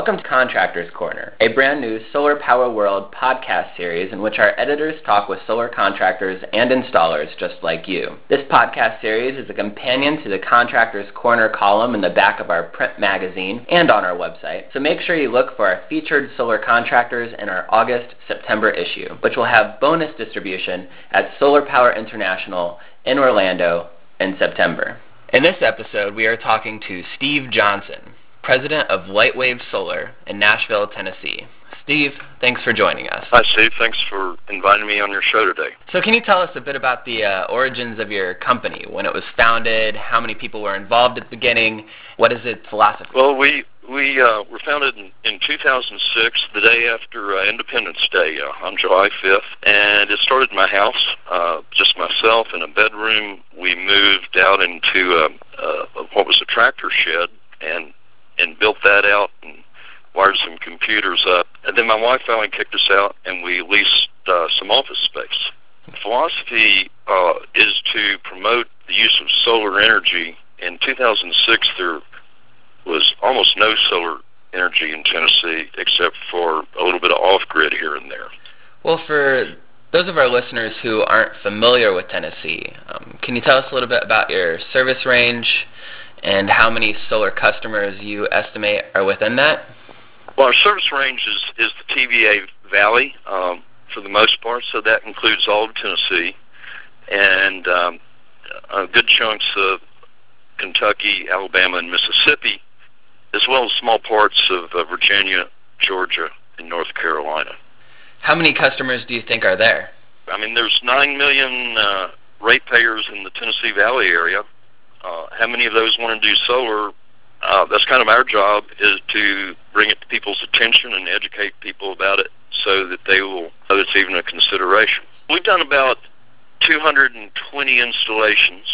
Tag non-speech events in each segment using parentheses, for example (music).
Welcome to Contractors Corner, a brand new Solar Power World podcast series in which our editors talk with solar contractors and installers just like you. This podcast series is a companion to the Contractors Corner column in the back of our print magazine and on our website, so make sure you look for our featured solar contractors in our August September issue, which will have bonus distribution at Solar Power International in Orlando in September. In this episode, we are talking to Steve Johnson president of Lightwave Solar in Nashville, Tennessee. Steve, thanks for joining us. Hi, Steve. Thanks for inviting me on your show today. So, can you tell us a bit about the uh, origins of your company, when it was founded, how many people were involved at the beginning, what is its philosophy? Well, we we uh, were founded in, in 2006, the day after uh, Independence Day, uh, on July 5th, and it started in my house, uh, just myself in a bedroom. We moved out into uh, uh, what was a tractor shed, and and built that out and wired some computers up. And then my wife finally kicked us out, and we leased uh, some office space. Philosophy uh, is to promote the use of solar energy. In 2006, there was almost no solar energy in Tennessee except for a little bit of off-grid here and there. Well, for those of our listeners who aren't familiar with Tennessee, um, can you tell us a little bit about your service range, and how many solar customers you estimate are within that? Well, our service range is, is the TVA Valley um, for the most part, so that includes all of Tennessee and um, uh, good chunks of Kentucky, Alabama, and Mississippi, as well as small parts of uh, Virginia, Georgia, and North Carolina. How many customers do you think are there? I mean, there's 9 million uh, ratepayers in the Tennessee Valley area, uh, how many of those want to do solar? Uh, that's kind of our job is to bring it to people's attention and educate people about it so that they will know it's even a consideration. We've done about 220 installations,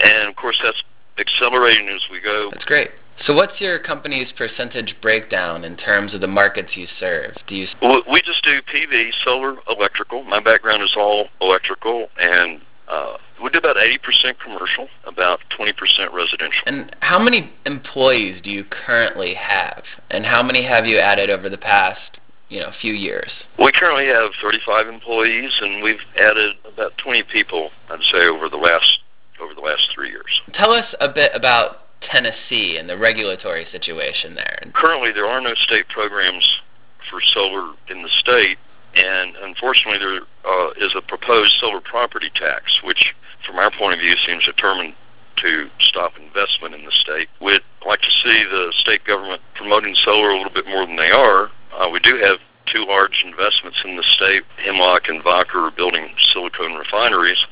and of course that's accelerating as we go. That's great. So what's your company's percentage breakdown in terms of the markets you serve? Do you we just do PV, solar, electrical. My background is all electrical, and uh, we do about 80% commercial, about 20% residential. And how many employees do you currently have? And how many have you added over the past, you know, few years? We currently have 35 employees, and we've added about 20 people, I'd say, over the last over the last three years. Tell us a bit about Tennessee and the regulatory situation there. Currently, there are no state programs for solar in the state, and unfortunately, there uh, is a proposed solar property tax, which, from our point of view, seems determined to stop investment in the state. We'd like to see the state government promoting solar a little bit more than they are. Uh, we do have two large investments in the state. Hemlock and Wacker are building silicone refineries.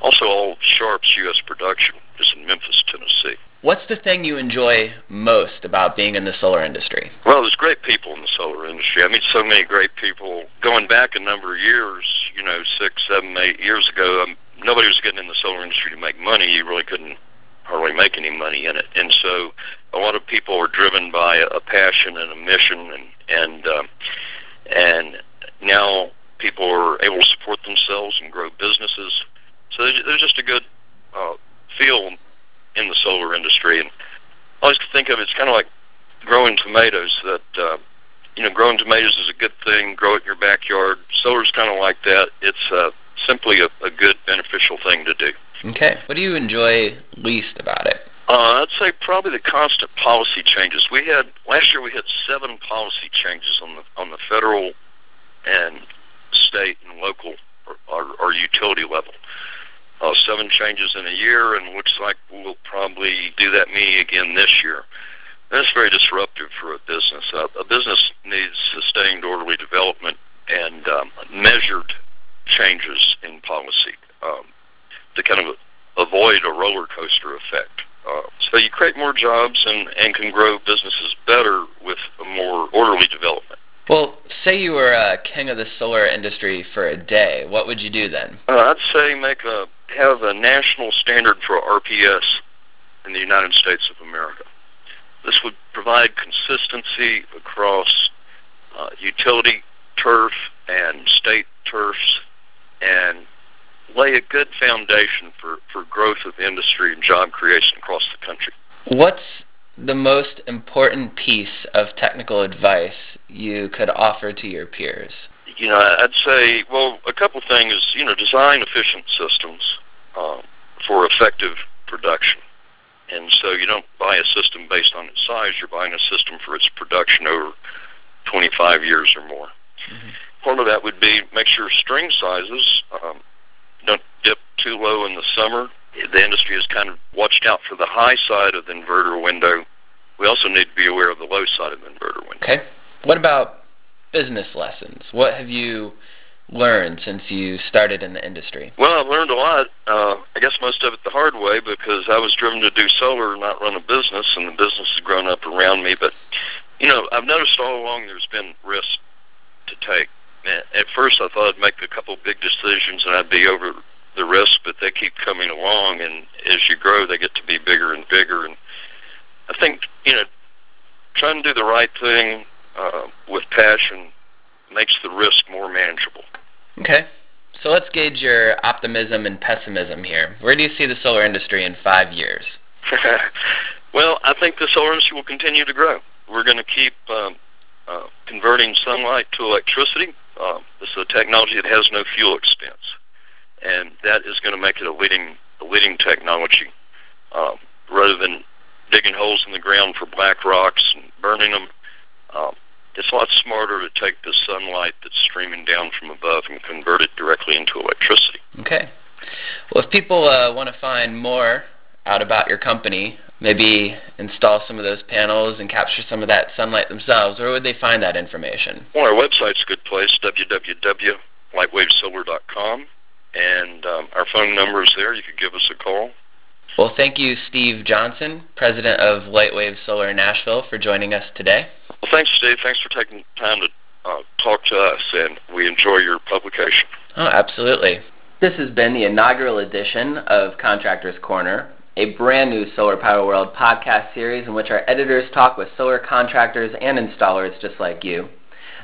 Also, all Sharp's U.S. production is in Memphis, Tennessee. What's the thing you enjoy most about being in the solar industry? Well, there's great people in the solar industry. I meet so many great people. Going back a number of years, you know, six, seven, eight years ago, um, nobody was getting in the solar industry to make money. You really couldn't hardly make any money in it. And so a lot of people are driven by a passion and a mission and and um, and now people are able to support themselves and grow businesses. So there's just a good uh, feel in the solar industry. And I always think of it, it's kind of like growing tomatoes. That uh, you know, growing tomatoes is a good thing. Grow it in your backyard. Solar's kind of like that. It's uh, simply a, a good, beneficial thing to do. Okay. What do you enjoy least about it? Uh, I'd say probably the constant policy changes. We had last year we had seven policy changes on the on the federal and state and local or, or, or utility level uh, seven changes in a year, and looks like we'll probably do that many again this year. That's very disruptive for a business. Uh, a business needs sustained orderly development and um, measured changes in policy um, to kind of avoid a roller coaster effect. Uh, so you create more jobs and, and can grow businesses better with a more orderly development. Well, say you were a king of the solar industry for a day. What would you do then? Uh, I'd say make a have a national standard for RPS in the United States of America. This would provide consistency across uh, utility turf and state turfs and lay a good foundation for, for growth of industry and job creation across the country. What's the most important piece of technical advice you could offer to your peers? You know, I'd say, well, a couple things. You know, design efficient systems um, for effective production. And so you don't buy a system based on its size. You're buying a system for its production over 25 years or more. Mm-hmm. Part of that would be make sure string sizes um, don't dip too low in the summer. The industry has kind of watched out for the high side of the inverter window. We also need to be aware of the low side of the inverter window. Okay. What about business lessons? What have you learned since you started in the industry? Well, I've learned a lot. Uh, I guess most of it the hard way because I was driven to do solar, not run a business, and the business has grown up around me. But you know, I've noticed all along there's been risk to take. At first, I thought I'd make a couple big decisions and I'd be over the risk, but they keep coming along, and as you grow, they get to be bigger and bigger. And I think you know, trying to do the right thing uh, with passion makes the risk more manageable. Okay. So let's gauge your optimism and pessimism here. Where do you see the solar industry in five years? (laughs) well, I think the solar industry will continue to grow. We're going to keep um, uh, converting sunlight to electricity. Uh, this is a technology that has no fuel expense, and that is going to make it a leading a leading technology. Uh, rather than digging holes in the ground for black rocks and burning them, um, it's a lot smarter to take the sunlight that's streaming down from above and convert it directly into electricity. Okay. Well, if people uh, want to find more out about your company, maybe install some of those panels and capture some of that sunlight themselves, where would they find that information? Well, our website's a good place, www.lightwavesolar.com, and um, our phone number is there. You could give us a call. Well, thank you, Steve Johnson, president of Lightwave Solar Nashville, for joining us today. Well, thanks, Steve. Thanks for taking time to uh, talk to us, and we enjoy your publication. Oh, absolutely. This has been the inaugural edition of Contractors Corner, a brand new Solar Power World podcast series in which our editors talk with solar contractors and installers just like you.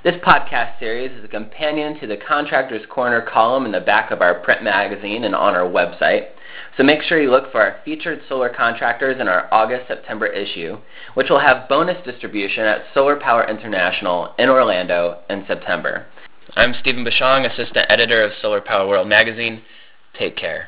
This podcast series is a companion to the Contractors Corner column in the back of our print magazine and on our website. So make sure you look for our featured solar contractors in our August-September issue, which will have bonus distribution at Solar Power International in Orlando in September. I'm Stephen Bushong, Assistant Editor of Solar Power World magazine. Take care.